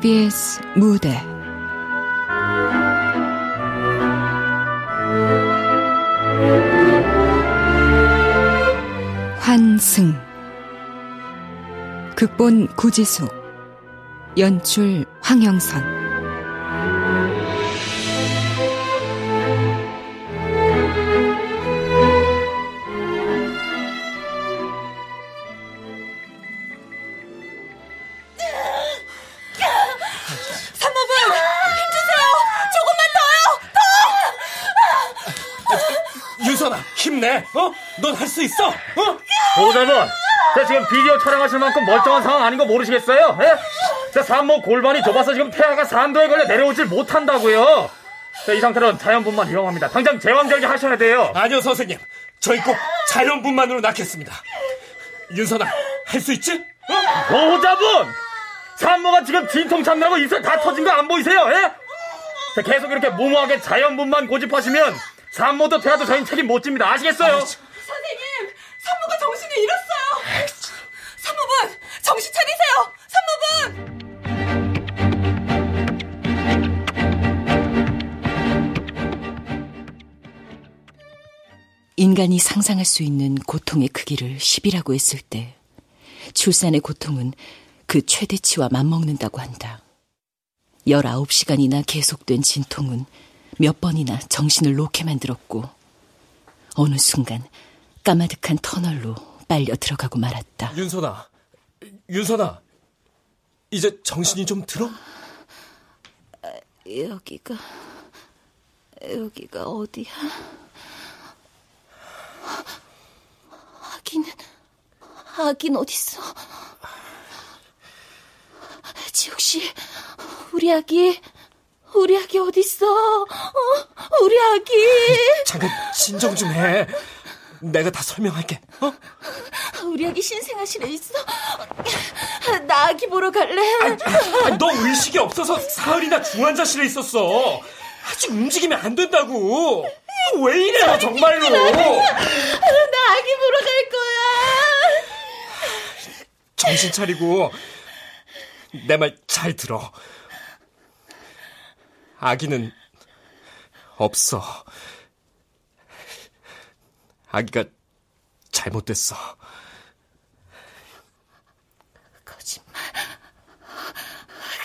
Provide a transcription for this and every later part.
KBS 무대. 환승. 극본 구지숙. 연출 황영선 어? 넌할수 있어. 어? 보호자분, 자 지금 비디오 촬영하실 만큼 멀쩡한 상황 아닌 거 모르시겠어요? 예? 자 산모 골반이 좁아서 지금 태아가 산도에 걸려 내려오질 못한다고요. 자, 이 상태로는 자연분만 위험합니다. 당장 제왕절개 하셔야 돼요. 아니요 선생님. 저희 꼭 자연분만으로 낳겠습니다. 윤선아, 할 수 있지? 어? 보호자분! 산모가 지금 진통 참느라고 입술 다 터진 거 안 보이세요? 예? 자, 계속 이렇게 무모하게 자연분만 고집하시면 산모도 태아도 저희 책임 못 집니다. 아시겠어요? 아, 산모가 정신을 잃었어요. 산모분, 정신 차리세요. 산모분. 인간이 상상할 수 있는 고통의 크기를 10이라고 했을 때 출산의 고통은 그 최대치와 맞먹는다고 한다. 19시간이나 계속된 진통은 몇 번이나 정신을 놓게 만들었고 어느 순간 까마득한 터널로 빨려 들어가고 말았다. 윤선아, 윤선아, 이제 정신이 좀 들어? 여기가 여기가 어디야? 아기는 아기는 어딨어? 지옥 씨, 우리 아기 우리 아기 어딨어? 어, 우리 아기. 잠깐 진정 좀 해. 내가 다 설명할게. 어? 우리 아기 신생아실에 있어. 나 아기 보러 갈래. 아, 너 의식이 없어서 사흘이나 중환자실에 있었어. 아직 움직이면 안 된다고. 왜 이래 너 정말로. 나 아기 보러 갈 거야. 정신 차리고 내 말 잘 들어. 아기는 없어. 아기가 잘못됐어. 거짓말.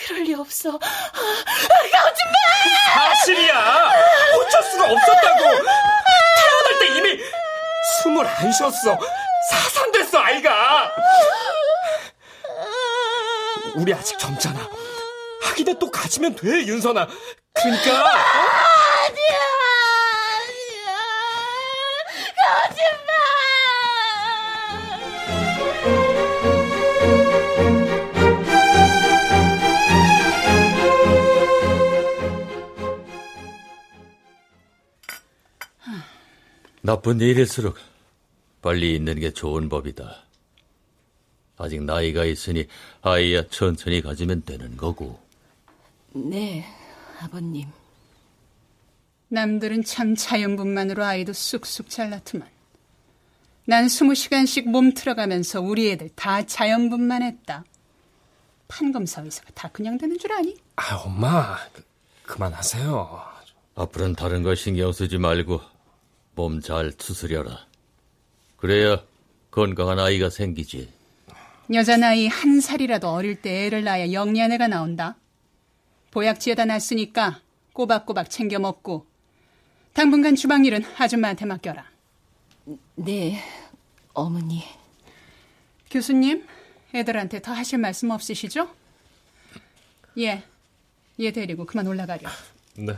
그럴 리 없어. 거짓말! 사실이야! 어쩔 수가 없었다고! 태어날 때 이미 숨을 안 쉬었어. 사산됐어, 아이가! 우리 아직 젊잖아. 아기는 또 가지면 돼, 윤선아. 그러니까. 아니야. 나쁜 일일수록 빨리 있는 게 좋은 법이다. 아직 나이가 있으니 아이야 천천히 가지면 되는 거고. 네, 아버님. 남들은 참 자연분만으로 아이도 쑥쑥 잘났더만. 난 스무 시간씩 몸 틀어가면서 우리 애들 다 자연분만 했다. 판검사 의사가 다 그냥 되는 줄 아니? 아, 엄마. 그, 그만하세요. 앞으로는 다른 걸 신경 쓰지 말고 몸 잘 추스려라. 그래야 건강한 아이가 생기지. 여자 나이 한 살이라도 어릴 때 애를 낳아야 영리한 애가 나온다. 보약지에다 놨으니까 꼬박꼬박 챙겨 먹고 당분간 주방일은 아줌마한테 맡겨라. 네, 어머니. 교수님, 애들한테 더 하실 말씀 없으시죠? 예, 얘 데리고 그만 올라가려. 네.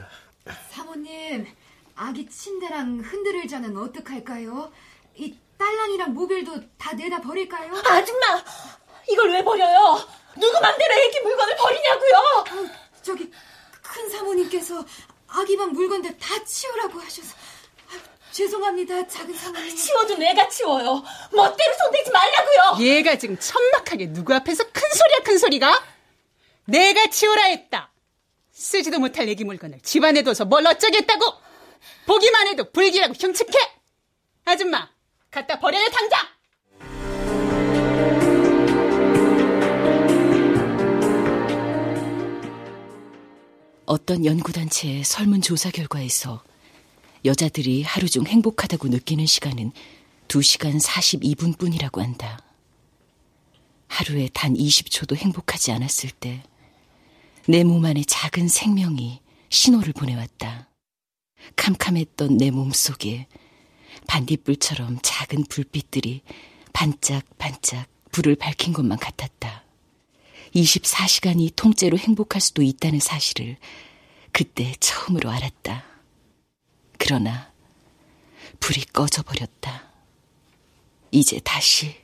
사모님, 아기 침대랑 흔들 의자는 어떡할까요? 이 딸랑이랑 모빌도 다 내다 버릴까요? 아줌마! 이걸 왜 버려요? 누구 맘대로 애기 물건을 버리냐고요? 어, 저기 큰 사모님께서 아기방 물건들 다 치우라고 하셔서 아, 죄송합니다, 작은 사모님. 치워도 내가 치워요. 멋대로 손대지 말라고요. 얘가 지금 천막하게 누구 앞에서 큰 소리야 큰 소리가? 내가 치우라 했다. 쓰지도 못할 애기 물건을 집안에 둬서 뭘 어쩌겠다고? 보기만 해도 불길하고 흉측해. 아줌마, 갖다 버려요 당장. 어떤 연구단체의 설문조사 결과에서 여자들이 하루 중 행복하다고 느끼는 시간은 2시간 42분 뿐이라고 한다. 하루에 단 20초도 행복하지 않았을 때 내 몸 안에 작은 생명이 신호를 보내왔다. 캄캄했던 내 몸 속에 반딧불처럼 작은 불빛들이 반짝반짝 불을 밝힌 것만 같았다. 24시간이 통째로 행복할 수도 있다는 사실을 그때 처음으로 알았다. 그러나 불이 꺼져버렸다. 이제 다시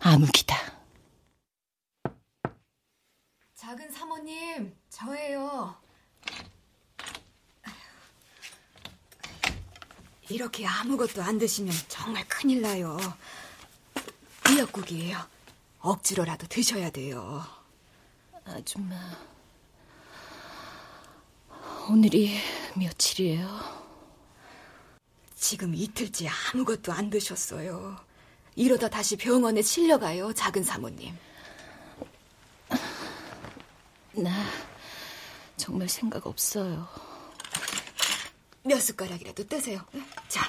암흑이다. 작은 사모님, 저예요. 이렇게 아무것도 안 드시면 정말 큰일 나요. 미역국이에요. 억지로라도 드셔야 돼요. 아줌마, 오늘이 며칠이에요? 지금 이틀째 아무것도 안 드셨어요. 이러다 다시 병원에 실려가요, 작은 사모님. 나 정말 생각 없어요. 몇 숟가락이라도 뜨세요. 자,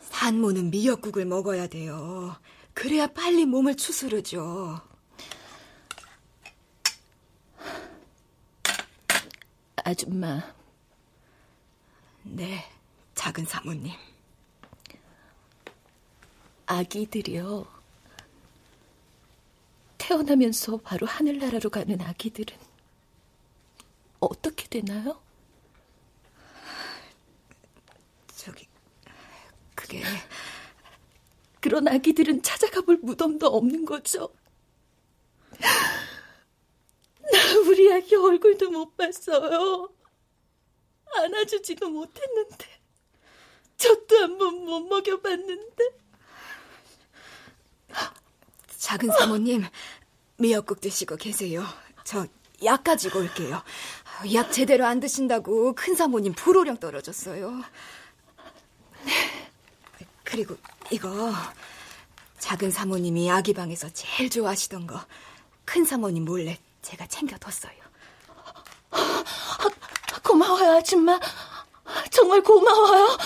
산모는 미역국을 먹어야 돼요. 그래야 빨리 몸을 추스르죠. 아줌마, 네, 작은 사모님. 아기들이요. 태어나면서 바로 하늘나라로 가는 아기들은 어떻게 되나요? 저기, 그게, 그런 아기들은 찾아가 볼 무덤도 없는 거죠. 나 우리 아기 얼굴도 못 봤어요. 안아주지도 못했는데. 젖도 한 번 못 먹여봤는데. 작은 사모님, 미역국 드시고 계세요. 저 약 가지고 올게요. 약 제대로 안 드신다고 큰 사모님 불호령 떨어졌어요. 그리고 이거 작은 사모님이 아기 방에서 제일 좋아하시던 거 큰 사모님 몰래 제가 챙겨뒀어요. 고마워요, 아줌마. 정말 고마워요.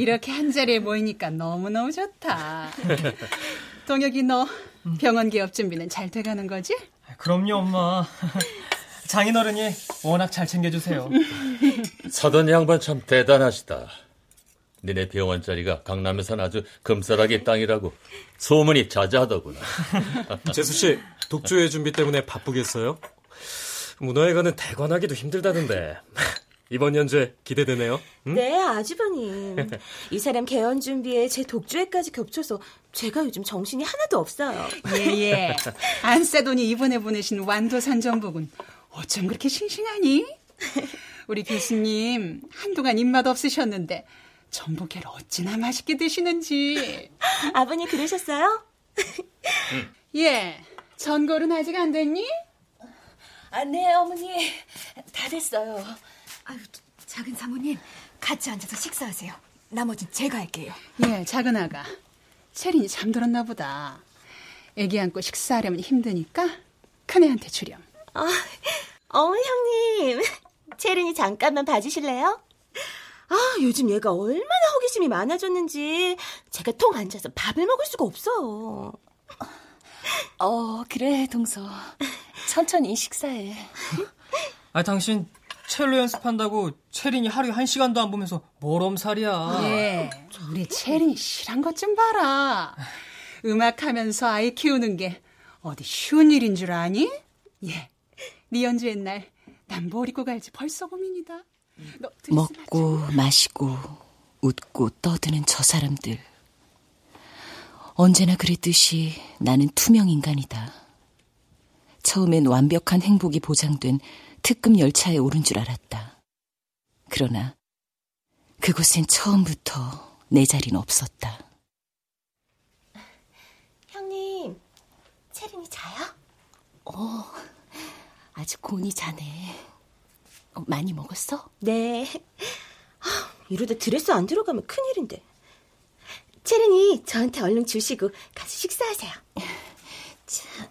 이렇게 한 자리에 모이니까 너무너무 좋다. 동혁이 너 병원 개업 준비는 잘 돼가는 거지? 그럼요, 엄마. 장인어른이 워낙 잘 챙겨주세요. 사돈 양반 참 대단하시다. 니네 병원 자리가 강남에선 아주 금싸라기 땅이라고 소문이 자자하더구나. 재수 씨, 독주회 준비 때문에 바쁘겠어요? 문화회관은 대관하기도 힘들다던데. 이번 연주회 기대되네요. 응? 네, 아주버님. 이 사람 개원 준비에 제 독주회까지 겹쳐서 제가 요즘 정신이 하나도 없어요. 예 예. 안세돈이 이번에 보내신 완도산 전복은 어쩜 그렇게 싱싱하니? 우리 교수님 한동안 입맛 없으셨는데 전복회를 어찌나 맛있게 드시는지. 아버님 그러셨어요? 예. 전골은 아직 안 됐니? 아, 네, 어머니. 다 됐어요. 아유, 작은 사모님, 같이 앉아서 식사하세요. 나머진 제가 할게요. 예, 작은 아가. 체린이 잠들었나 보다. 애기 안고 식사하려면 힘드니까 큰애한테 주렴. 아, 어머 형님. 채린이 잠깐만 봐주실래요? 아, 요즘 얘가 얼마나 호기심이 많아졌는지 제가 통 앉아서 밥을 먹을 수가 없어요. 어, 그래, 동서. 천천히 식사해. 아, 당신 첼로 연습한다고 체린이 하루에 한 시간도 안 보면서 뭘 엄살이야. 예, 우리 체린이 실한 것 좀 봐라. 음악하면서 아이 키우는 게 어디 쉬운 일인 줄 아니? 예, 네 연주 옛날 난 뭘 입고 갈지 벌써 고민이다. 먹고 마시고 웃고 떠드는 저 사람들. 언제나 그랬듯이 나는 투명 인간이다. 처음엔 완벽한 행복이 보장된 특급 열차에 오른 줄 알았다. 그러나 그곳엔 처음부터 내 자리는 없었다. 형님, 체린이 자요? 어, 아직 곤이 자네. 어, 많이 먹었어? 네. 아, 이러다 드레스 안 들어가면 큰일인데. 체린이 저한테 얼른 주시고 가서 식사하세요. 참.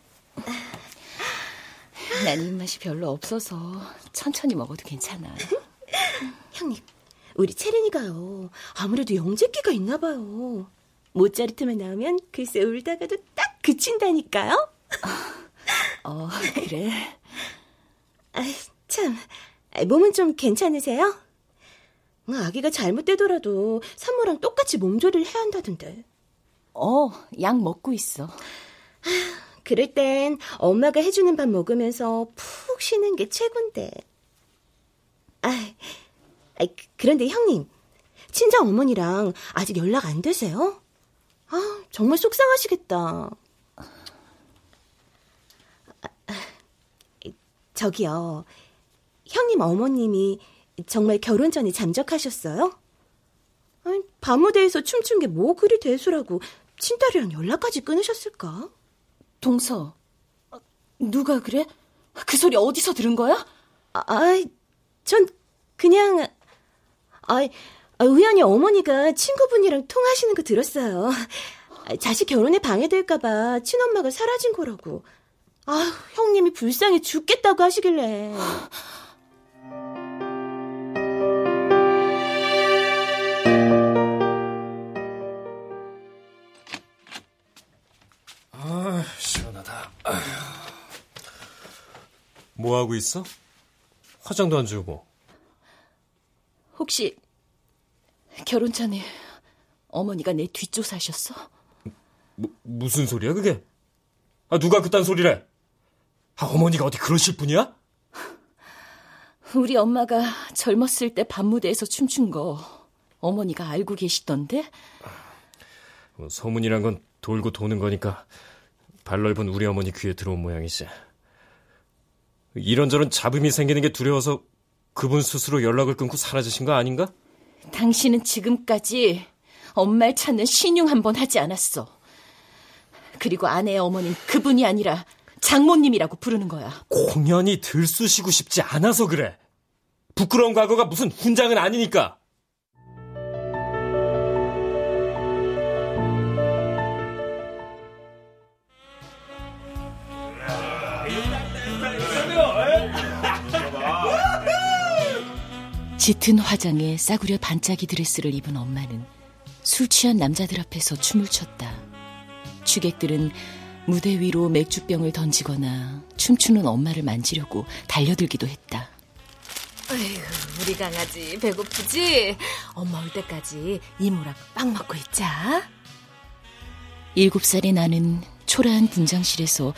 난 입맛이 별로 없어서 천천히 먹어도 괜찮아. 형님, 우리 체린이가요. 아무래도 영재기가 있나 봐요. 모짜르트만 나오면 글쎄 울다가도 딱 그친다니까요. 어, 그래. 아, 참, 몸은 좀 괜찮으세요? 아기가 잘못되더라도 산모랑 똑같이 몸조리를 해야 한다던데. 어, 약 먹고 있어. 그럴 땐 엄마가 해주는 밥 먹으면서 푹 쉬는 게 최곤데. 아, 아, 그런데 형님, 친정 어머니랑 아직 연락 안 되세요? 아, 정말 속상하시겠다. 아, 저기요, 형님 어머님이 정말 결혼 전에 잠적하셨어요? 아니, 밤무대에서 춤춘 게 뭐 그리 대수라고 친딸이랑 연락까지 끊으셨을까? 동서, 누가 그래? 그 소리 어디서 들은 거야? 아, 전 그냥, 아, 우연히 어머니가 친구분이랑 통화하시는 거 들었어요. 자식 결혼에 방해될까봐 친엄마가 사라진 거라고. 아, 형님이 불쌍해 죽겠다고 하시길래. 뭐 하고 있어? 화장도 안 지우고. 혹시 결혼 전에 어머니가 내 뒷조사하셨어? 뭐, 무슨 소리야 그게? 아 누가 그딴 소리래? 아 어머니가 어디 그러실 분이야? 우리 엄마가 젊었을 때 밤무대에서 춤춘 거 어머니가 알고 계시던데? 뭐, 소문이란 건 돌고 도는 거니까 발 넓은 우리 어머니 귀에 들어온 모양이지. 이런저런 잡음이 생기는 게 두려워서 그분 스스로 연락을 끊고 사라지신 거 아닌가? 당신은 지금까지 엄마를 찾는 신용 한 번 하지 않았어. 그리고 아내의 어머니는 그분이 아니라 장모님이라고 부르는 거야. 공연히 들쑤시고 싶지 않아서 그래. 부끄러운 과거가 무슨 훈장은 아니니까. 짙은 화장에 싸구려 반짝이 드레스를 입은 엄마는 술 취한 남자들 앞에서 춤을 췄다. 취객들은 무대 위로 맥주병을 던지거나 춤추는 엄마를 만지려고 달려들기도 했다. 아휴, 우리 강아지 배고프지? 엄마 올 때까지 이모랑 빵 먹고 있자. 일곱 살의 나는 초라한 분장실에서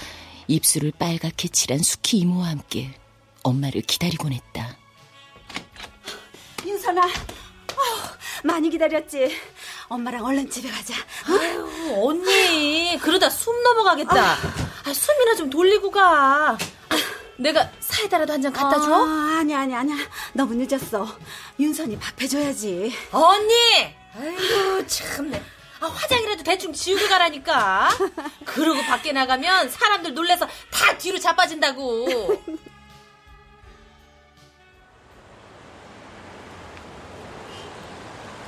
입술을 빨갛게 칠한 수키 이모와 함께 엄마를 기다리곤 했다. 윤선아, 어, 많이 기다렸지. 엄마랑 얼른 집에 가자. 아유, 언니, 그러다 숨 넘어가겠다. 아, 숨이나 좀 돌리고 가. 아, 내가 사이다라도 한 잔 갖다 줘? 아, 아니야, 아니야, 아니야. 너무 늦었어. 윤선이 밥 해줘야지. 언니! 아이고, 참네. 아, 화장이라도 대충 지우고 가라니까. 그러고 밖에 나가면 사람들 놀래서 다 뒤로 자빠진다고.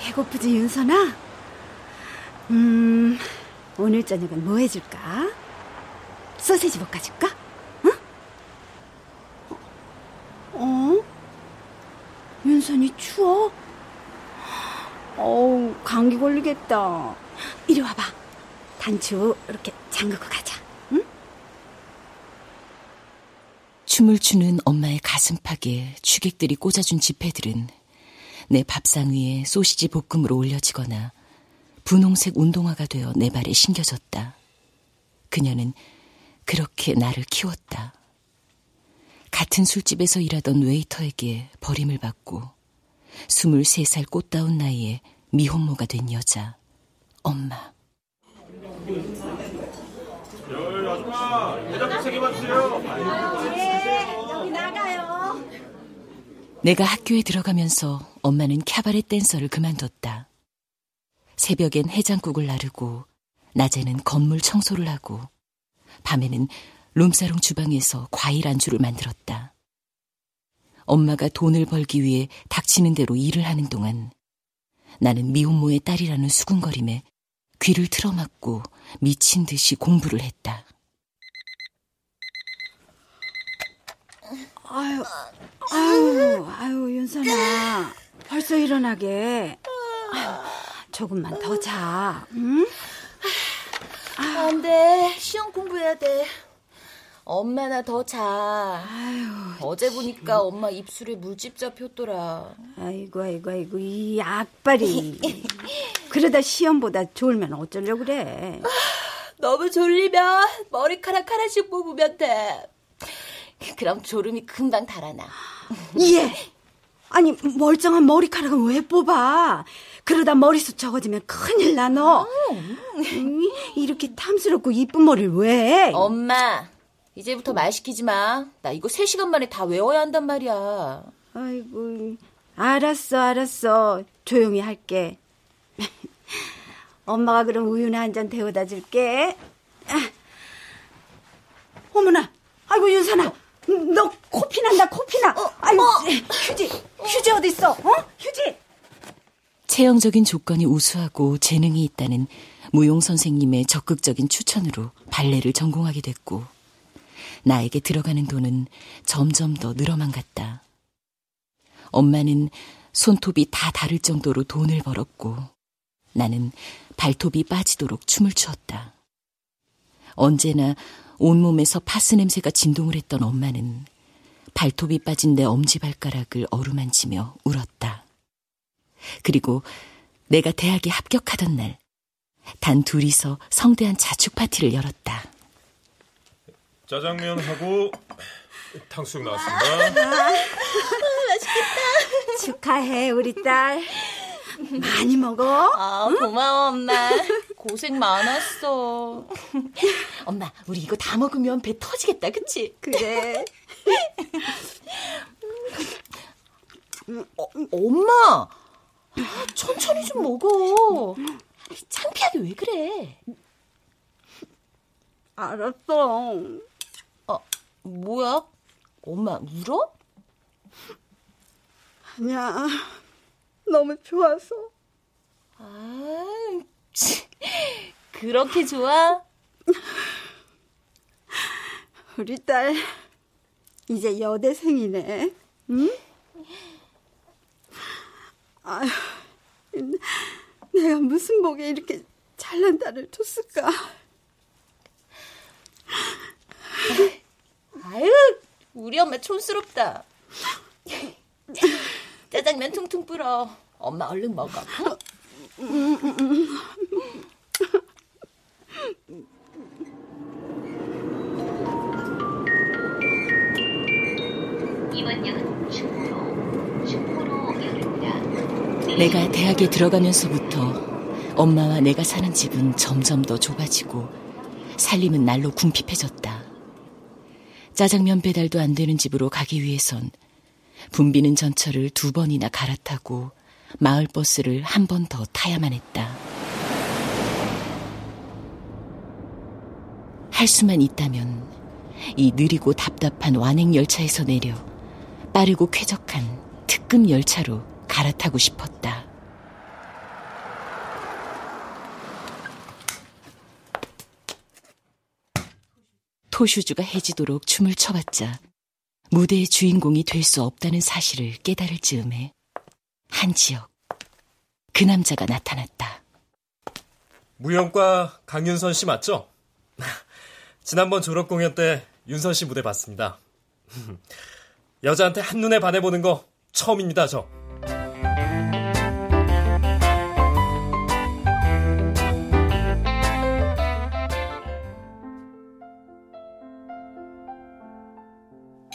배고프지, 윤선아? 음, 오늘 저녁은 뭐 해줄까? 소세지 볶아줄까? 응? 어? 윤선이 추워? 어우, 감기 걸리겠다. 이리 와봐. 단추 이렇게 잠그고 가자. 응? 춤을 추는 엄마의 가슴팍에 취객들이 꽂아준 지폐들은 내 밥상 위에 소시지 볶음으로 올려지거나 분홍색 운동화가 되어 내 발에 신겨졌다. 그녀는 그렇게 나를 키웠다. 같은 술집에서 일하던 웨이터에게 버림을 받고 23살 꽃다운 나이에 미혼모가 된 여자, 엄마. 내가 학교에 들어가면서 엄마는 캬바레 댄서를 그만뒀다. 새벽엔 해장국을 나르고 낮에는 건물 청소를 하고 밤에는 룸사롱 주방에서 과일 안주를 만들었다. 엄마가 돈을 벌기 위해 닥치는 대로 일을 하는 동안 나는 미혼모의 딸이라는 수군거림에 귀를 틀어막고 미친 듯이 공부를 했다. 아유, 아유, 아유, 윤선아. 벌써 일어나게. 아유, 조금만 더 자, 응? 안 돼. 시험 공부해야 돼. 엄마나 더 자. 아유, 어제 보니까 엄마 입술에 물집 잡혔더라. 아이고, 아이고, 아이고, 이 악발이. 그러다 시험보다 졸면 어쩌려고 그래. 너무 졸리면 머리카락 하나씩 뽑으면 돼. 그럼 졸음이 금방 달아나. 예. 아니, 멀쩡한 머리카락은 왜 뽑아? 그러다 머리숱 적어지면 큰일 나, 너. 음, 이렇게 탐스럽고 이쁜 머리를 왜 해? 엄마, 이제부터 말 시키지 마. 나 이거 3시간 만에 다 외워야 한단 말이야. 아이고, 알았어, 알았어. 조용히 할게. 엄마가 그럼 우유나 한 잔 데워다 줄게. 아. 어머나, 아이고, 윤선아. 너 코피 난다, 코피 나. 아유, 휴지, 휴지 어디 있어? 어? 휴지. 체형적인 조건이 우수하고 재능이 있다는 무용 선생님의 적극적인 추천으로 발레를 전공하게 됐고 나에게 들어가는 돈은 점점 더 늘어만 갔다. 엄마는 손톱이 다 다를 정도로 돈을 벌었고 나는 발톱이 빠지도록 춤을 추었다. 언제나 온몸에서 파스 냄새가 진동을 했던 엄마는 발톱이 빠진 내 엄지발가락을 어루만지며 울었다. 그리고 내가 대학에 합격하던 날, 단 둘이서 성대한 자축 파티를 열었다. 짜장면하고 탕수육 나왔습니다. 축하해, 우리 딸. 많이 먹어. 아, 고마워, 엄마. 고생 많았어. 엄마, 우리 이거 다 먹으면 배 터지겠다, 그치? 그래. 어, 엄마! 아, 천천히 좀 먹어. 창피하게 왜 그래? 알았어. 어, 뭐야? 엄마, 울어? 아니야. 너무 좋아서. 아, 그렇게 좋아? 우리 딸, 이제 여대생이네. 응? 아휴, 내가 무슨 복에 이렇게 잘난 딸을 줬을까? 아유, 우리 엄마 촌스럽다. 짜장면 퉁퉁 불어. 엄마 얼른 먹어. 내가 대학에 들어가면서부터 엄마와 내가 사는 집은 점점 더 좁아지고 살림은 날로 궁핍해졌다. 짜장면 배달도 안 되는 집으로 가기 위해선 붐비는 전철을 두 번이나 갈아타고 마을버스를 한 번 더 타야만 했다. 할 수만 있다면 이 느리고 답답한 완행 열차에서 내려 빠르고 쾌적한 특급 열차로 갈아타고 싶었다. 토슈즈가 해지도록 춤을 춰봤자 무대의 주인공이 될 수 없다는 사실을 깨달을 즈음에 한지혁, 그 남자가 나타났다. 무용과 강윤선 씨 맞죠? 지난번 졸업 공연 때 윤선 씨 무대 봤습니다. 여자한테 한눈에 반해보는 거 처음입니다, 저.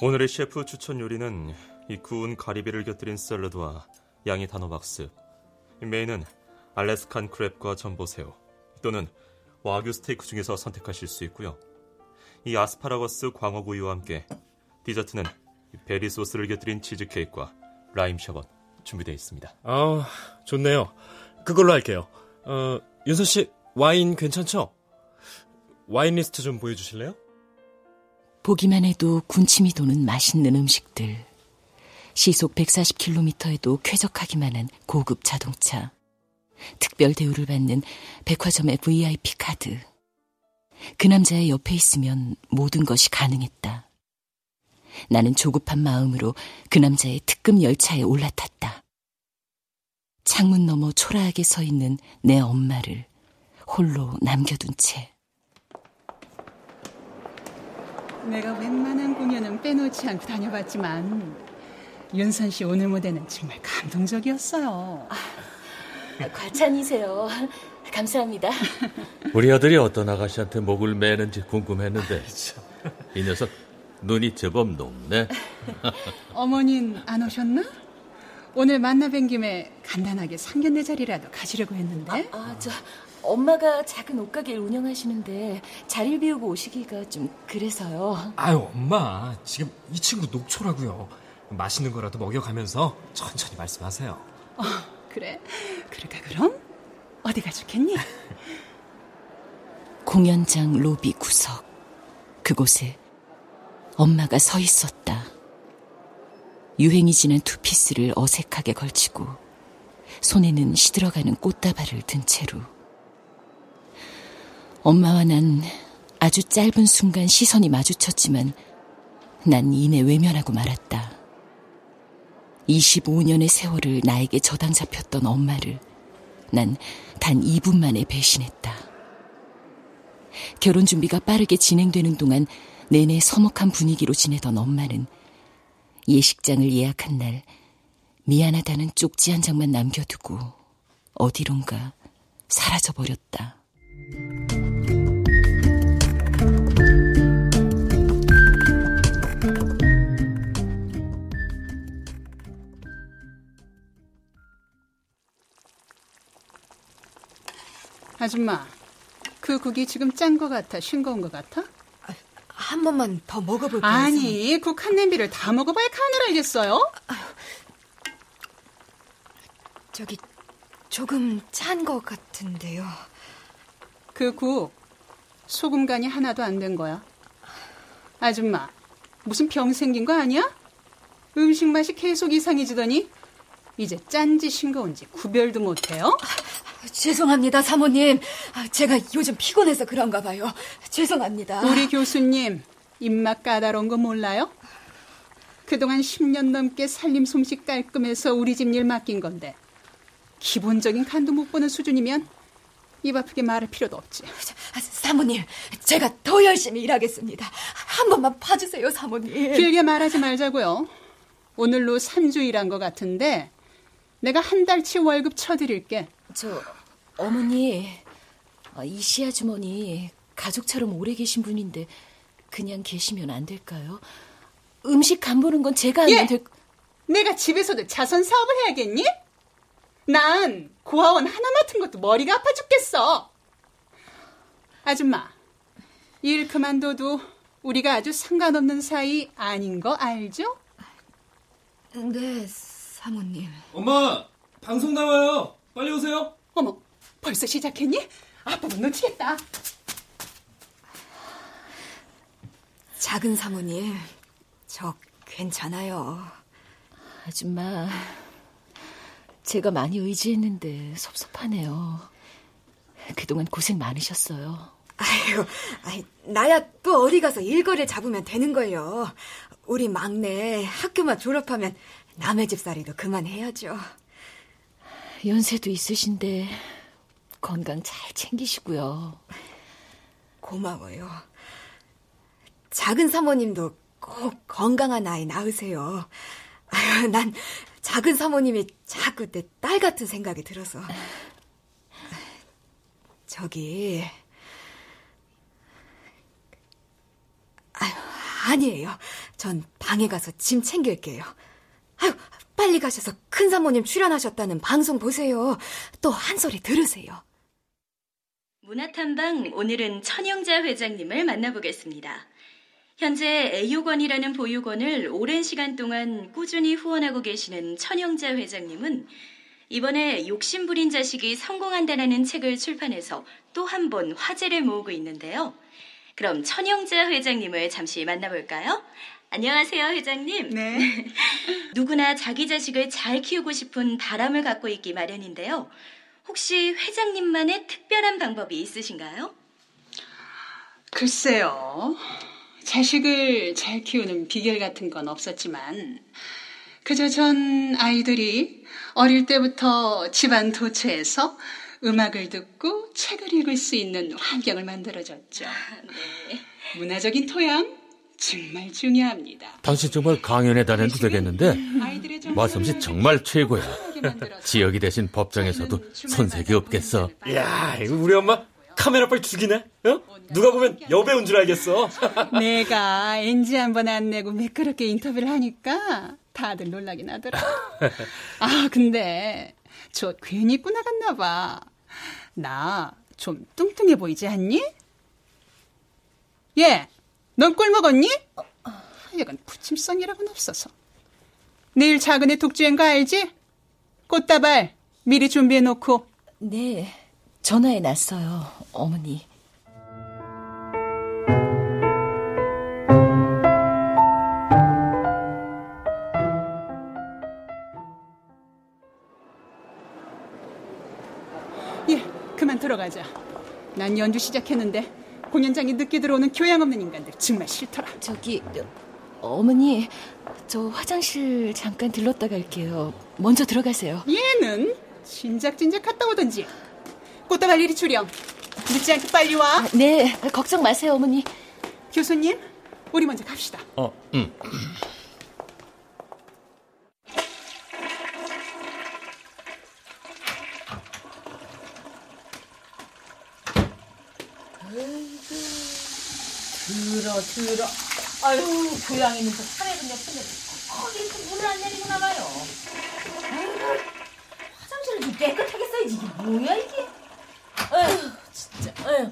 오늘의 셰프 추천 요리는 이 구운 가리비를 곁들인 샐러드와 양이 단호박 수프. 메인은 Alaskan crab과 점보새우 또는 와규 스테이크 중에서 선택하실 수 있고요. 이 아스파라거스 광어구이와 함께 디저트는 베리 소스를 곁들인 치즈케이크와 라임 셔벗 준비되어 있습니다. 아, 좋네요. 그걸로 할게요. 어, 윤선 씨 와인 괜찮죠? 와인 리스트 좀 보여주실래요? 보기만 해도 군침이 도는 맛있는 음식들. 시속 140km에도 쾌적하기만 한 고급 자동차. 특별 대우를 받는 백화점의 VIP 카드. 그 남자의 옆에 있으면 모든 것이 가능했다. 나는 조급한 마음으로 그 남자의 특급 열차에 올라탔다. 창문 너머 초라하게 서 있는 내 엄마를 홀로 남겨둔 채. 내가 웬만한 공연은 빼놓지 않고 다녀봤지만 윤선 씨 오늘 무대는 정말 감동적이었어요. 아, 과찬이세요. 감사합니다. 우리 아들이 어떤 아가씨한테 목을 매는지 궁금했는데 이 녀석 눈이 제법 높네. 어머닌 안 오셨나? 오늘 만나 뵌 김에 간단하게 상견례 자리라도 가지려고 했는데. 아, 저 엄마가 작은 옷가게를 운영하시는데 자리를 비우고 오시기가 좀 그래서요. 아유, 엄마. 지금 이 친구 녹초라고요. 맛있는 거라도 먹여가면서 천천히 말씀하세요. 어, 그래. 그럴까 그럼? 어디가 좋겠니? 공연장 로비 구석. 그곳에 엄마가 서 있었다. 유행이 지난 투피스를 어색하게 걸치고 손에는 시들어가는 꽃다발을 든 채로 엄마와 난 아주 짧은 순간 시선이 마주쳤지만 난 이내 외면하고 말았다. 25년의 세월을 나에게 저당 잡혔던 엄마를 난 단 2분 만에 배신했다. 결혼 준비가 빠르게 진행되는 동안 내내 서먹한 분위기로 지내던 엄마는 예식장을 예약한 날 미안하다는 쪽지 한 장만 남겨두고 어디론가 사라져버렸다. 아줌마, 그 국이 지금 짠거 같아? 싱거운 거 같아? 한 번만 더 먹어볼게요. 아니, 국 한 냄비를 다 먹어봐야 간을 알겠어요? 저기 조금 짠것 같은데요. 그 국 소금 간이 하나도 안 된 거야. 아줌마, 무슨 병 생긴 거 아니야? 음식 맛이 계속 이상해지더니 이제 짠지 싱거운지 구별도 못해요? 죄송합니다, 사모님. 제가 요즘 피곤해서 그런가 봐요. 죄송합니다. 우리 교수님, 입맛 까다로운 거 몰라요? 그동안 10년 넘게 살림 솜씨 깔끔해서 우리 집 일 맡긴 건데 기본적인 간도 못 보는 수준이면 입 아프게 말할 필요도 없지. 사모님, 제가 더 열심히 일하겠습니다. 한 번만 봐주세요, 사모님. 길게 말하지 말자고요. 오늘로 3주 일한 것 같은데 내가 한 달치 월급 쳐드릴게. 저 어머니 이씨 아주머니 가족처럼 오래 계신 분인데 그냥 계시면 안 될까요? 음식 간 보는 건 제가 하면 예. 될. 내가 집에서도 자선 사업을 해야겠니? 난 고아원 하나 맡은 것도 머리가 아파 죽겠어. 아줌마, 일 그만둬도 우리가 아주 상관없는 사이 아닌 거 알죠? 네, 사모님. 엄마, 방송 나와요. 빨리 오세요. 어머, 벌써 시작했니? 아빠가 놓치겠다. 작은 사모님, 저 괜찮아요. 아줌마, 제가 많이 의지했는데 섭섭하네요. 그동안 고생 많으셨어요. 아유, 아이, 나야 또 어디 가서 일거리를 잡으면 되는 걸요. 우리 막내 학교만 졸업하면 남의 집살이도 그만해야죠. 연세도 있으신데 건강 잘 챙기시고요. 고마워요. 작은 사모님도 꼭 건강한 아이 낳으세요. 아유, 난 작은 사모님이 자꾸 내 딸 같은 생각이 들어서. 저기, 아유, 아니에요. 전 방에 가서 짐 챙길게요. 빨리 가셔서 큰 사모님 출연하셨다는 방송 보세요. 또 한 소리 들으세요. 문화탐방 오늘은 천영자 회장님을 만나보겠습니다. 현재 애요건이라는 보육원을 오랜 시간 동안 꾸준히 후원하고 계시는 천영자 회장님은 이번에 욕심부린 자식이 성공한다라는 책을 출판해서 또 한 번 화제를 모으고 있는데요. 그럼 천영자 회장님을 잠시 만나볼까요? 안녕하세요, 회장님. 네. 누구나 자기 자식을 잘 키우고 싶은 바람을 갖고 있기 마련인데요. 혹시 회장님만의 특별한 방법이 있으신가요? 글쎄요. 자식을 잘 키우는 비결 같은 건 없었지만, 그저 전 아이들이 어릴 때부터 집안 도처에서 음악을 듣고 책을 읽을 수 있는 환경을 만들어줬죠. 문화적인 토양 정말 중요합니다. 당신 정말 강연에 다녀도 되겠는데 말솜씨 정말 최고야. 지역이 대신 법정에서도 손색이 없겠어. 야, 이거 우리 엄마 카메라 빨리 죽이네. 어? 누가 보면 여배우인 줄 알겠어. 내가 NG 한번 안 내고 매끄럽게 인터뷰를 하니까 다들 놀라긴 하더라. 아, 근데 저 괜히 입고 나갔나 봐. 나 좀 뚱뚱해 보이지 않니? 예, 넌 꿀 먹었니? 하여간 부침성이라고는 없어서. 내일 작은 애 독주행 가 알지? 꽃다발 미리 준비해 놓고. 네, 전화해 놨어요, 어머니. 예, 그만 들어가자. 난 연주 시작했는데 공연장에 늦게 들어오는 교양 없는 인간들 정말 싫더라. 저기 어머니, 저 화장실 잠깐 들렀다 갈게요. 먼저 들어가세요. 얘는 진작진작 갔다 오던지. 꽃다발 이리 출영. 늦지 않게 빨리 와. 아, 네, 걱정 마세요, 어머니. 교수님, 우리 먼저 갑시다. 어, 응. 들 어 들어 아유 교양 있는 저 사례금 옆인데 거기 이렇게 물을 안 내리구나 봐요. 아유 화장실을 좀 깨끗하게 써야지. 이게 뭐야 이게? 아유 진짜 아유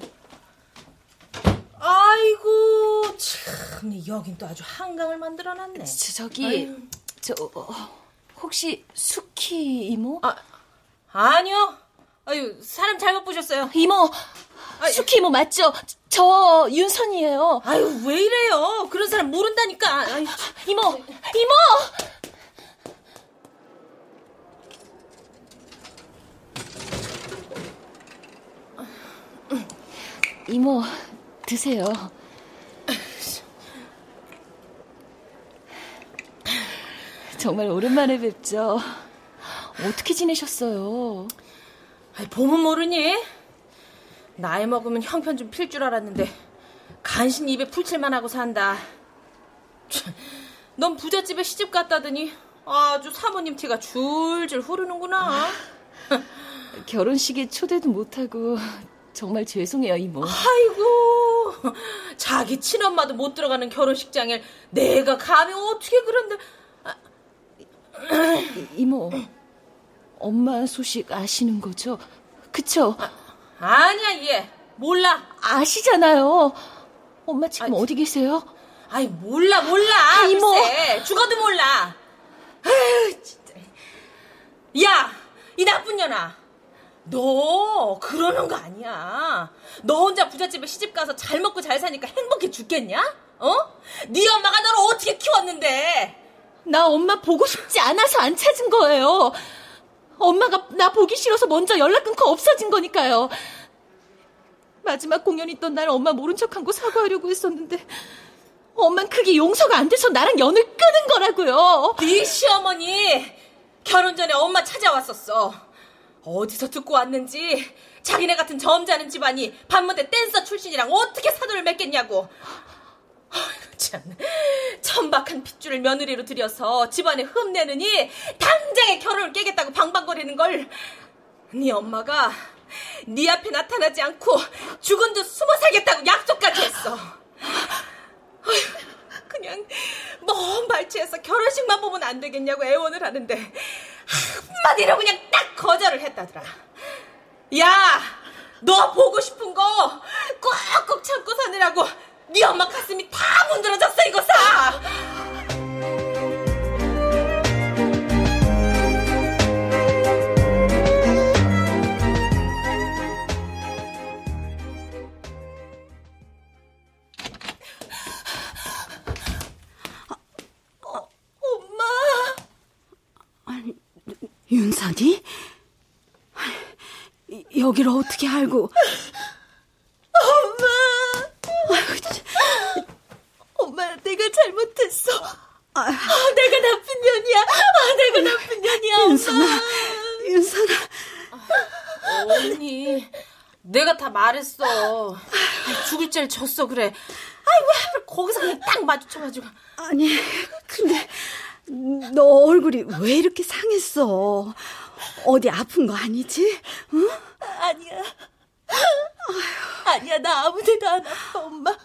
아이고 참 여긴 또 아주 한강을 만들어놨네. 저, 저기 아유. 저 어, 혹시 수키 이모? 아 아니요. 아유 사람 잘못 보셨어요. 이모 수키 이모 맞죠? 저 윤선이에요. 아유 왜 이래요? 그런 사람 모른다니까. 아유, 이모, 이모. 이모 드세요. 정말 오랜만에 뵙죠. 어떻게 지내셨어요? 아이, 봄은 모르니? 나이 먹으면 형편 좀 필 줄 알았는데 간신히 입에 풀칠만 하고 산다. 참, 넌 부잣집에 시집 갔다더니 아주 사모님 티가 줄줄 흐르는구나. 결혼식에 초대도 못하고 정말 죄송해요 이모. 아이고 자기 친엄마도 못 들어가는 결혼식장에 내가 감히 어떻게 그런데 아, 이모 엄마 소식 아시는 거죠? 그쵸? 아 니야 얘 몰라 아시잖아요. 엄마 지금 어디 계세요? 아이 몰라 몰라 아, 이모. 글쎄, 죽어도 몰라 아유 진짜 야 이 나쁜 년아 너 그러는 거 아니야 너 혼자 부잣집에 시집 가서 잘 먹고 잘 사니까 행복해 죽겠냐 어? 네 엄마가 너를 어떻게 키웠는데 나 엄마 보고 싶지 않아서 안 찾은 거예요. 엄마가 나 보기 싫어서 먼저 연락 끊고 없어진 거니까요. 마지막 공연 있던 날 엄마 모른 척한 거 사과하려고 했었는데 엄만 그게 용서가 안 돼서 나랑 연을 끄는 거라고요. 네 시어머니 결혼 전에 엄마 찾아왔었어. 어디서 듣고 왔는지 자기네 같은 점잖은 집안이 반무대 댄서 출신이랑 어떻게 사돈을 맺겠냐고. 참 천박한 핏줄을 며느리로 들여서 집안에 흠내느니 당장에 결혼을 깨겠다고 방방거리는 걸. 네 엄마가 네 앞에 나타나지 않고 죽은 듯 숨어 살겠다고 약속까지 했어. 그냥 먼 발치에서 결혼식만 보면 안 되겠냐고 애원을 하는데 한마디로 그냥 딱 거절을 했다더라. 야, 너 보고 싶은 거 꾹꾹 참고 사느라고 네 엄마 가슴이 다 문드러졌어 이거사. 어, 엄마. 윤선이? 여기를 어떻게 알고? 내가 잘못했어. 아, 아, 내가 나쁜 년이야. 아, 내가 나쁜 년이야, 엄마. 윤선아, 윤선아. 언니, 내가 다 말했어. 죽을 죄를 졌어, 그래. 아이, 왜 하필 거기서 그냥 딱 마주쳐가지고. 아니, 근데 너 얼굴이 왜 이렇게 상했어? 어디 아픈 거 아니지? 응? 아니야. 아니야, 나 아무 데도 안 아파, 엄마.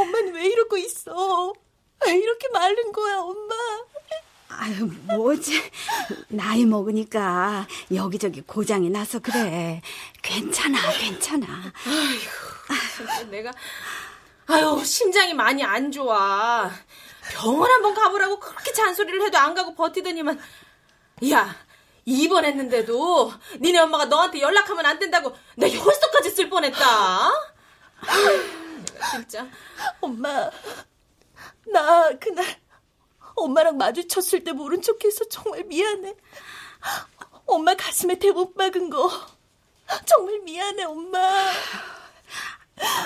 엄마는 왜 이러고 있어? 왜 이렇게 마른 거야, 엄마? 아유, 뭐지? 나이 먹으니까 여기저기 고장이 나서 그래. 괜찮아, 괜찮아. 아휴, 내가, 아유, 심장이 많이 안 좋아. 병원 한번 가보라고 그렇게 잔소리를 해도 안 가고 버티더니만, 야, 입원했는데도 니네 엄마가 너한테 연락하면 안 된다고 내 혈서까지 쓸 뻔했다. 진짜. 엄마, 나 그날 엄마랑 마주쳤을 때 모른 척해서 정말 미안해. 엄마 가슴에 대못 박은 거 정말 미안해, 엄마.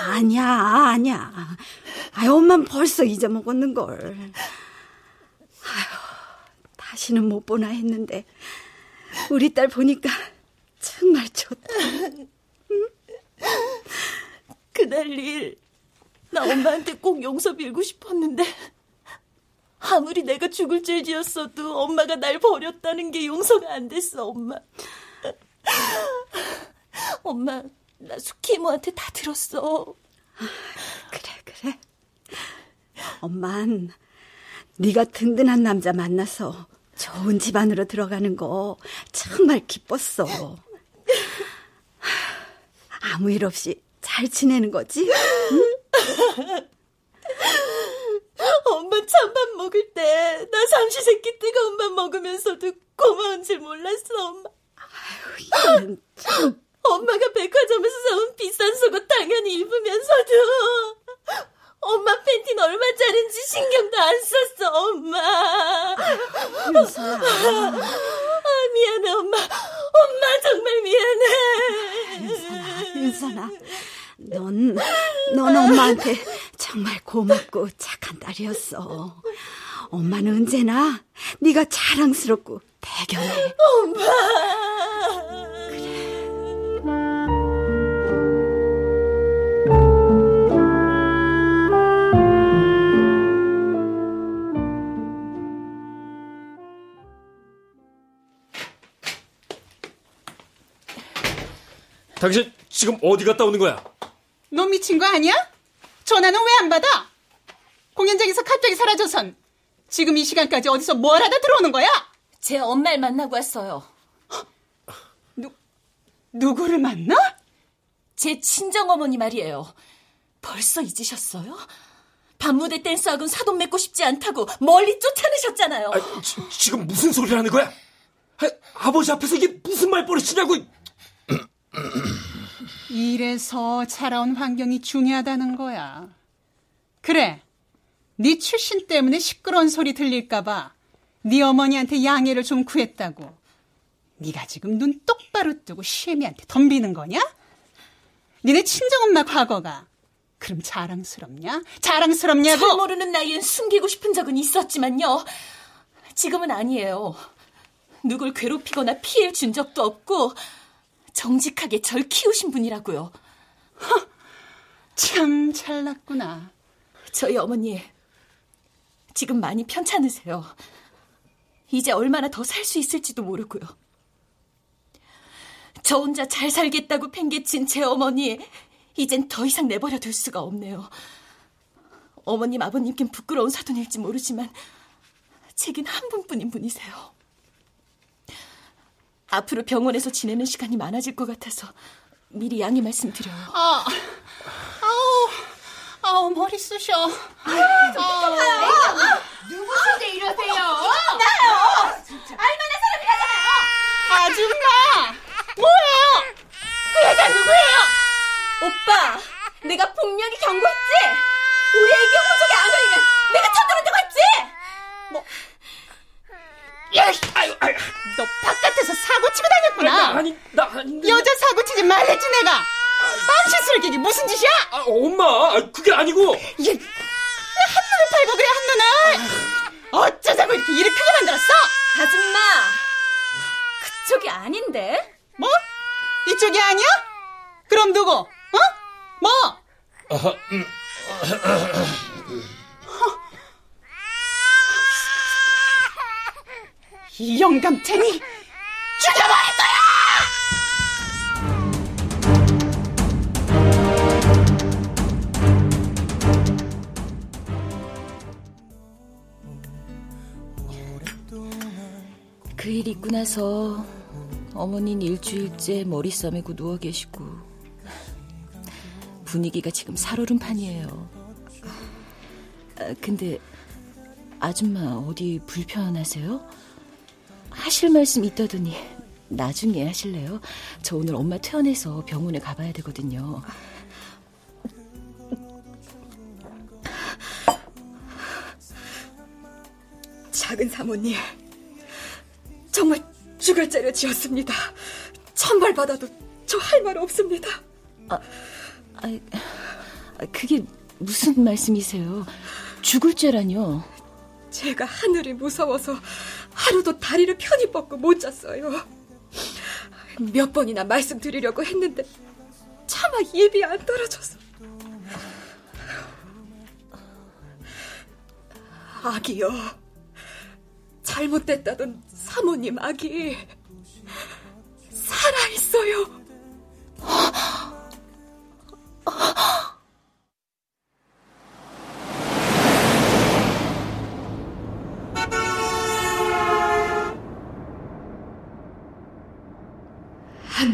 아니야, 아니야. 아유, 엄만 벌써 잊어먹었는 걸. 아유, 다시는 못 보나 했는데 우리 딸 보니까 정말 좋다. 응? 그날 일, 나 엄마한테 꼭 용서 빌고 싶었는데, 아무리 내가 죽을 죄 지었어도 엄마가 날 버렸다는 게 용서가 안 됐어, 엄마. 엄마, 나 수키 이모한테 다 들었어. 그래, 그래. 엄만, 네가 든든한 남자 만나서 좋은 집안으로 들어가는 거 정말 기뻤어. 아무 일 없이 잘 지내는 거지? 응? 엄마 찬밥 먹을 때 나 삼시 세끼 뜨거운 밥 먹으면서도 고마운 줄 몰랐어, 엄마. 아유, 참. 엄마가 백화점에서 사온 비싼 속옷 당연히 입으면서도 엄마 팬티는 얼마짜린지 신경도 안 썼어, 엄마. 윤서야. 아, 미안해, 엄마. 엄마 정말 미안해. 윤선아, 윤선아. 넌, 넌 엄마한테 정말 고맙고 착한 딸이었어. 엄마는 언제나 네가 자랑스럽고 대견해. 엄마. 당신 지금 어디 갔다 오는 거야? 너 미친 거 아니야? 전화는 왜 안 받아? 공연장에서 갑자기 사라져선 지금 이 시간까지 어디서 뭘 하다 들어오는 거야? 제 엄마를 만나고 왔어요. 누, 누구를 만나? 제 친정어머니 말이에요. 벌써 잊으셨어요? 밤무대 댄스학은 사돈 맺고 싶지 않다고 멀리 쫓아내셨잖아요. 아, 지, 지금 무슨 소리를 하는 거야? 아, 아버지 앞에서 이게 무슨 말버릇이냐고. 이래서 자라온 환경이 중요하다는 거야. 그래, 네 출신 때문에 시끄러운 소리 들릴까봐 네 어머니한테 양해를 좀 구했다고. 네가 지금 눈 똑바로 뜨고 시애미한테 덤비는 거냐? 니네 친정엄마 과거가 그럼 자랑스럽냐? 자랑스럽냐고? 잘 모르는 나이엔 숨기고 싶은 적은 있었지만요. 지금은 아니에요. 누굴 괴롭히거나 피해를 준 적도 없고 정직하게 절 키우신 분이라고요. 허, 참 잘났구나. 저희 어머니 지금 많이 편찮으세요. 이제 얼마나 더 살 수 있을지도 모르고요. 저 혼자 잘 살겠다고 팽개친 제 어머니 이젠 더 이상 내버려 둘 수가 없네요. 어머님 아버님께 부끄러운 사돈일지 모르지만 제겐 한 분뿐인 분이세요. 앞으로 병원에서 지내는 시간이 많아질 것 같아서 미리 양해 말씀드려요. 아, 아우, 아우 머리 쑤셔. 아우, 누구신데 이러세요? 나요. 알만한 사람이라잖아요. 아줌마, 뭐예요? 그 여자 누구예요? 오빠, 내가 분명히 경고했지. 우리 애기 호적에 안 오면 내가 쳐들어온다고 했지. 뭐 아유, 아유. 너 바깥에서 사고 치고 다녔구나. 나 아니, 나 아닌데. 여자 사고 치지 말랬지 내가. 암시스럽게 이게 무슨 짓이야? 아, 엄마, 아, 그게 아니고. 얘 한눈을 팔고 그래 한눈을. 어쩌자고 이렇게 일을 크게 만들었어? 아줌마, 그쪽이 아닌데? 뭐? 이쪽이 아니야? 그럼 누구? 어? 뭐? 아, 음. 이 영감탱이 죽여버릴 거야! 그 일 있고 나서 어머니는 일주일째 머리 싸매고 누워 계시고 분위기가 지금 살얼음 판이에요. 아, 근데 아줌마 어디 불편하세요? 하실 말씀 있다더니 나중에 하실래요? 저 오늘 엄마 퇴원해서 병원에 가봐야 되거든요. 작은 사모님, 정말 죽을 죄를 지었습니다. 천벌 받아도 저 할 말 없습니다. 아, 그게 무슨 말씀이세요? 죽을 죄라뇨? 제가 하늘이 무서워서 하루도 다리를 편히 뻗고 못 잤어요. 몇 번이나 말씀드리려고 했는데 차마 입이 안 떨어져서. 아기요. 잘못됐다던 사모님 아기 살아있어요.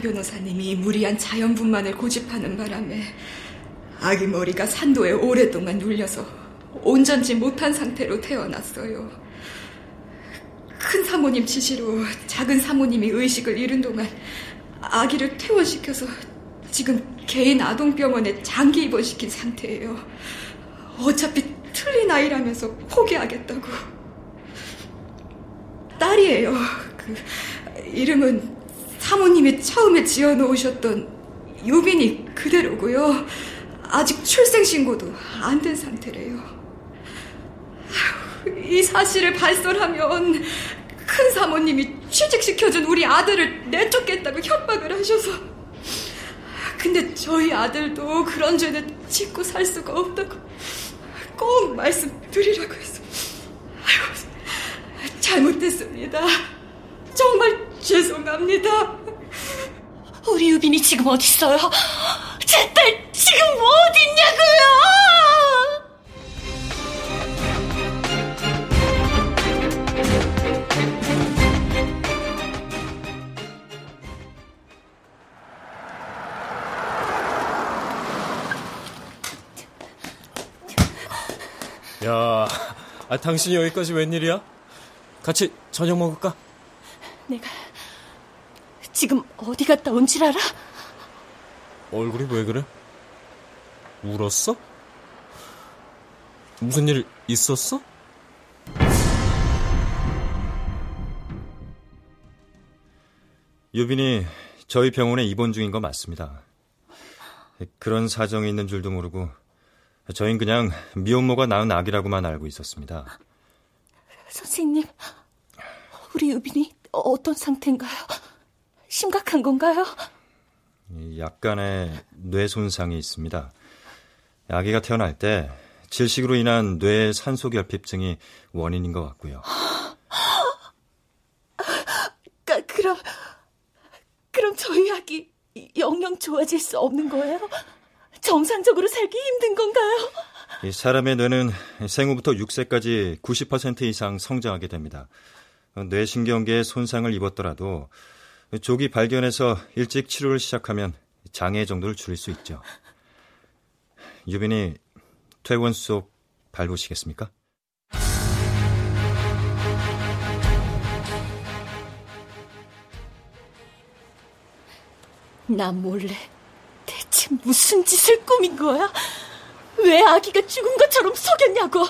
변호사님이 무리한 자연분만을 고집하는 바람에 아기 머리가 산도에 오랫동안 눌려서 온전지 못한 상태로 태어났어요. 큰 사모님 지시로 작은 사모님이 의식을 잃은 동안 아기를 퇴원시켜서 지금 개인 아동병원에 장기 입원시킨 상태예요. 어차피 틀린 아이라면서 포기하겠다고. 딸이에요. 그 이름은 사모님이 처음에 지어놓으셨던 유빈이 그대로고요. 아직 출생신고도 안 된 상태래요. 이 사실을 발설하면 큰 사모님이 취직시켜준 우리 아들을 내쫓겠다고 협박을 하셔서 근데 저희 아들도 그런 죄는 짓고 살 수가 없다고 꼭 말씀드리라고 해서 아이고, 잘못됐습니다. 정말 죄송합니다. 우리 유빈이 지금 어딨어요? 제 딸 지금 어딨냐고요? 야, 아, 당신이 여기까지 웬일이야? 같이 저녁 먹을까? 내가 지금 어디 갔다 온 줄 알아? 얼굴이 왜 그래? 울었어? 무슨 일 있었어? 유빈이 저희 병원에 입원 중인 거 맞습니다. 그런 사정이 있는 줄도 모르고 저흰 그냥 미혼모가 낳은 아기라고만 알고 있었습니다. 선생님, 우리 유빈이 어떤 상태인가요? 심각한 건가요? 약간의 뇌 손상이 있습니다. 아기가 태어날 때 질식으로 인한 뇌 산소 결핍증이 원인인 것 같고요. 그, 그럼 그럼 저희 아기 영영 좋아질 수 없는 거예요? 정상적으로 살기 힘든 건가요? 이 사람의 뇌는 생후부터 6세까지 90% 이상 성장하게 됩니다. 뇌신경계에 손상을 입었더라도 조기 발견해서 일찍 치료를 시작하면 장애 정도를 줄일 수 있죠. 유빈이 퇴원 수속 밟으시겠습니까? 나 몰래 대체 무슨 짓을 꾸민 거야? 왜 아기가 죽은 것처럼 속였냐고?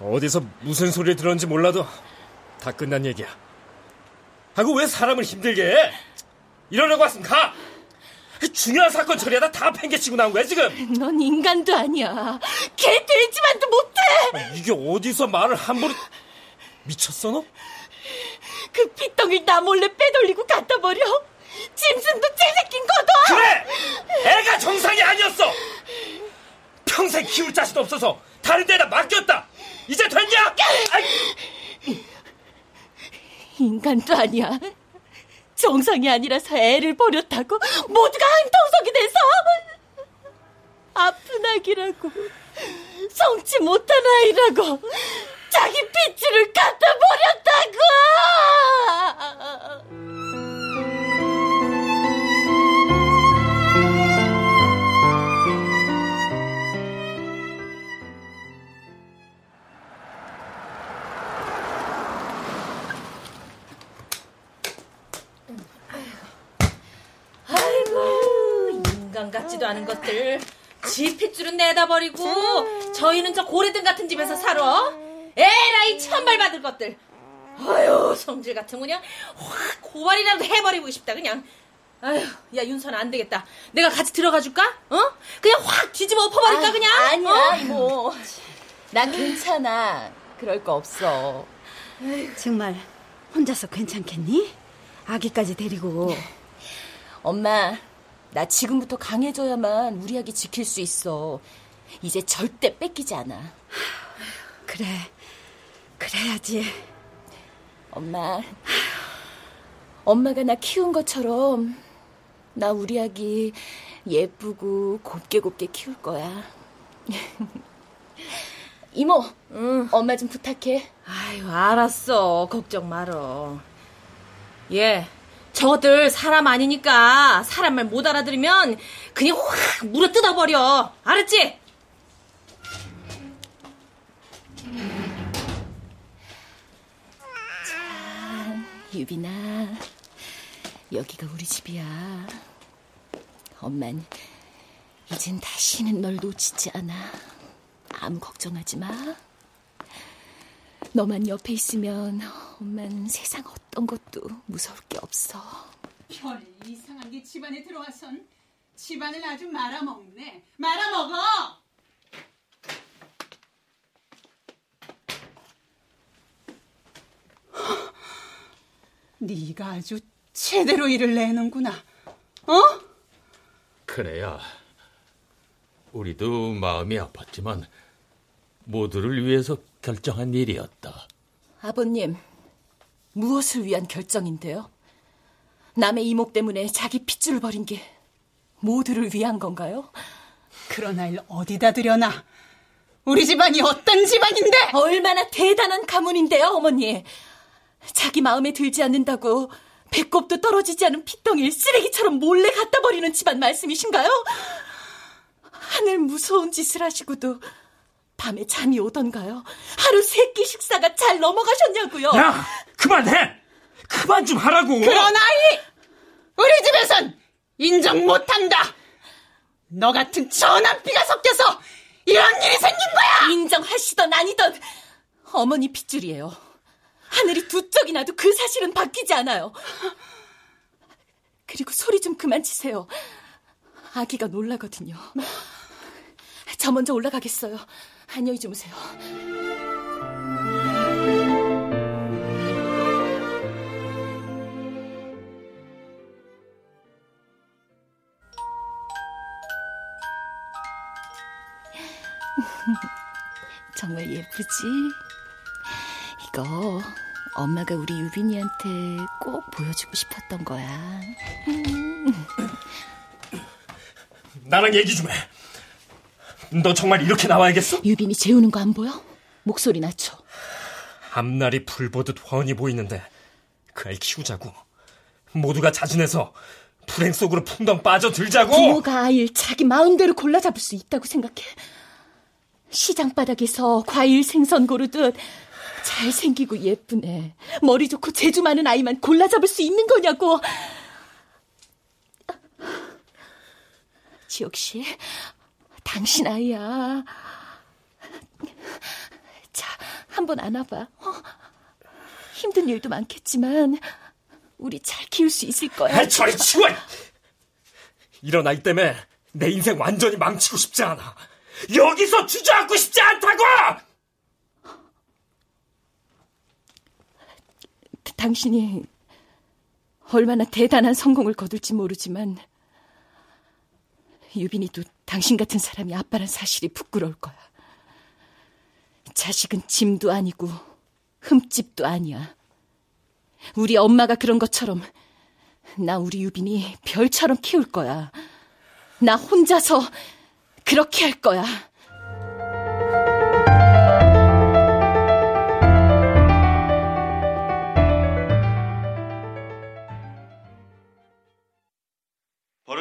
어디서 무슨 소리를 들었는지 몰라도 다 끝난 얘기야. 하고 왜 사람을 힘들게 해? 이러려고 왔으면 가! 중요한 사건 처리하다 다 팽개치고 나온 거야, 지금! 넌 인간도 아니야. 개 돼지만도 못해! 이게 어디서 말을 함부로. 미쳤어, 너? 그 핏덩이를 나 몰래 빼돌리고 갖다 버려. 짐승도 째새낀 거도! 그래! 애가 정상이 아니었어! 평생 키울 자신 없어서 다른 데다 맡겼다! 이제 됐냐? 아이. 인간도 아니야. 정상이 아니라서 애를 버렸다고 모두가 한통속이 돼서 아픈 아기라고 성치 못한 아이라고 자기 핏줄을 갖다 버렸다고! 인간 같지도 않은 것들 지 핏줄은 내다 버리고 저희는 저 고래등 같은 집에서 살아 에라이 천발 받을 것들 아유 성질 같은 거 그냥 확 고발이라도 해버리고 싶다 그냥 아휴 야 윤선 안 되겠다 내가 같이 들어가 줄까? 어? 그냥 확 뒤집어 엎어버릴까 아, 그냥? 아니야 어? 이모 난 괜찮아 그럴 거 없어 정말 혼자서 괜찮겠니? 아기까지 데리고. 엄마 나 지금부터 강해져야만 우리 아기 지킬 수 있어. 이제 절대 뺏기지 않아. 그래. 그래야지. 엄마. 엄마가 나 키운 것처럼 나 우리 아기 예쁘고 곱게 곱게 키울 거야. 이모 엄마 좀 부탁해. 아유 알았어. 걱정 말어. 예 저들 사람 아니니까 사람 말 못 알아들으면 그냥 확 물어 뜯어버려 알았지? 유빈아, 여기가 우리 집이야. 엄만 이젠 다시는 널 놓치지 않아. 아무 걱정하지 마. 너만 옆에 있으면 엄만 세상 어떤 것도 무서울 게 없어. 별 이상한 게 집안에 들어와선 집안을 아주 말아먹네. 말아먹어! 네가 아주 제대로 일을 내는구나. 어? 그래야 우리도 마음이 아팠지만 모두를 위해서 결정한 일이었다. 아버님, 무엇을 위한 결정인데요? 남의 이목 때문에 자기 핏줄을 버린 게 모두를 위한 건가요? 그런 아이를 어디다 들여놔? 우리 집안이 어떤 집안인데? 얼마나 대단한 가문인데요, 어머니. 자기 마음에 들지 않는다고 배꼽도 떨어지지 않은 핏덩이를 쓰레기처럼 몰래 갖다 버리는 집안 말씀이신가요? 하늘 무서운 짓을 하시고도 밤에 잠이 오던가요? 하루 세 끼 식사가 잘 넘어가셨냐고요? 야, 그만해! 그만 좀 하라고! 그런 아이! 우리 집에선 인정 못한다! 너 같은 전한피가 섞여서 이런 일이 생긴 거야! 인정하시던 아니던 어머니 핏줄이에요. 하늘이 두 쪽이 나도 그 사실은 바뀌지 않아요. 그리고 소리 좀 그만 치세요. 아기가 놀라거든요. 저 먼저 올라가겠어요. 안녕히 주무세요. 정말 예쁘지? 이거 엄마가 우리 유빈이한테 꼭 보여주고 싶었던 거야. 나랑 얘기 좀 해. 너 정말 이렇게 나와야겠어? 유빈이 재우는 거 안 보여? 목소리 낮춰. 앞날이 불보듯 훤히 보이는데 그 아이 키우자고. 모두가 자진해서 불행 속으로 풍덩 빠져들자고. 부모가 아이를 자기 마음대로 골라 잡을 수 있다고 생각해. 시장 바닥에서 과일 생선 고르듯 잘생기고 예쁘네. 머리 좋고 재주 많은 아이만 골라 잡을 수 있는 거냐고. 지옥 씨, 당신 아이야. 자, 한번 안아봐. 어? 힘든 일도 많겠지만 우리 잘 키울 수 있을 거야. 아, 저리 치워! 이런 아이 때문에 내 인생 완전히 망치고 싶지 않아. 여기서 주저앉고 싶지 않다고! 당신이 얼마나 대단한 성공을 거둘지 모르지만 유빈이도 당신 같은 사람이 아빠란 사실이 부끄러울 거야. 자식은 짐도 아니고 흠집도 아니야. 우리 엄마가 그런 것처럼 나 우리 유빈이 별처럼 키울 거야. 나 혼자서 그렇게 할 거야.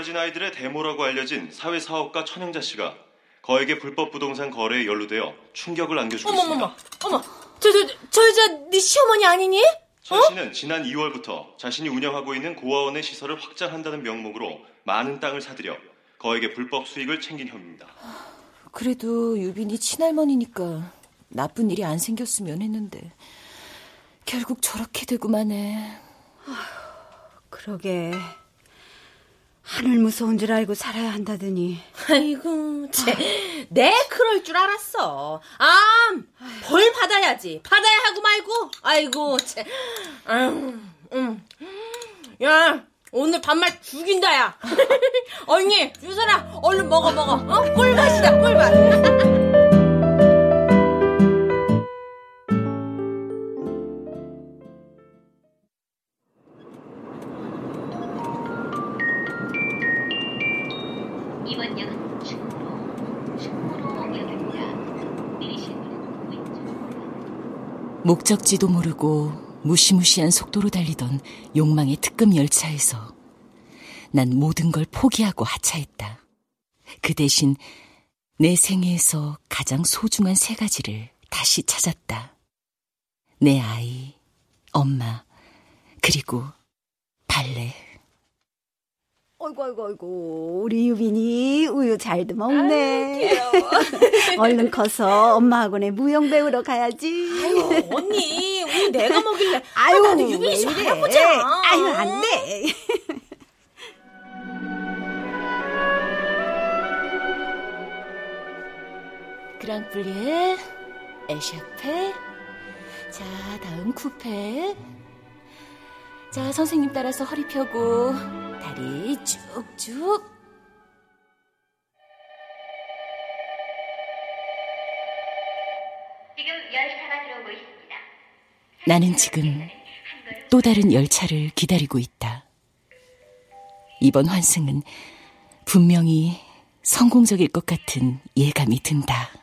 버려진 아이들의 데모라고 알려진 사회사업가 천영자 씨가 거액의 불법 부동산 거래에 연루되어 충격을 안겨주고 어머머머, 있습니다. 어머, 저, 저, 저 여자 네 시어머니 아니니? 천 씨는 지난 2월부터 자신이 운영하고 있는 고아원의 시설을 확장한다는 명목으로 많은 땅을 사들여 거액의 불법 수익을 챙긴 혐의입니다. 그래도 유빈이 친할머니니까 나쁜 일이 안 생겼으면 했는데 결국 저렇게 되고만 해. 그러게. 하늘 무서운 줄 알고 살아야 한다더니. 아이고, 쟤, 내 그럴 줄 알았어. 아, 벌 받아야지. 받아야 하고 말고. 아이고, 쟤. 아유, 음. 야, 오늘 반말 죽인다, 야. 언니, 유선아, 얼른 먹어, 먹어. 어? 꿀맛이다, 꿀맛. 목적지도 모르고 무시무시한 속도로 달리던 욕망의 특급 열차에서 난 모든 걸 포기하고 하차했다. 그 대신 내 생애에서 가장 소중한 세 가지를 다시 찾았다. 내 아이, 엄마, 그리고 발레. 어이구, 어이구, 어이구. 우리 유빈이 우유 잘도 먹네. 얼른 커서 엄마 학원에 무용 배우러 가야지. 아유, 언니, 우유 내가 먹일래. 아유, 나도 유빈이 이래? 할아보자. 아유, 안 돼. 그랑플리에 에샤페. 자, 다음 쿠페. 자, 선생님 따라서 허리 펴고 다리 쭉쭉. 지금 열차가 들어오고 있습니다. 나는 지금 또 다른 열차를 기다리고 있다. 이번 환승은 분명히 성공적일 것 같은 예감이 든다.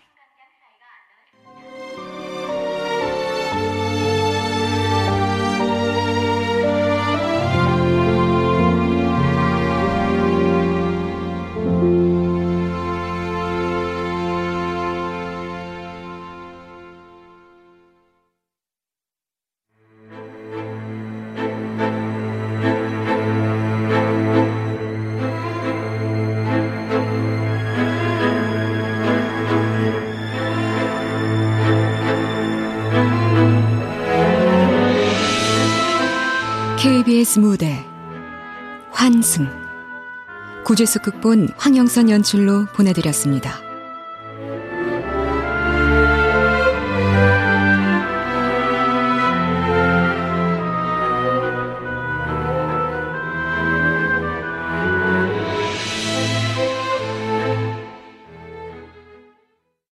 구재수 극본 황영선 연출로 보내드렸습니다.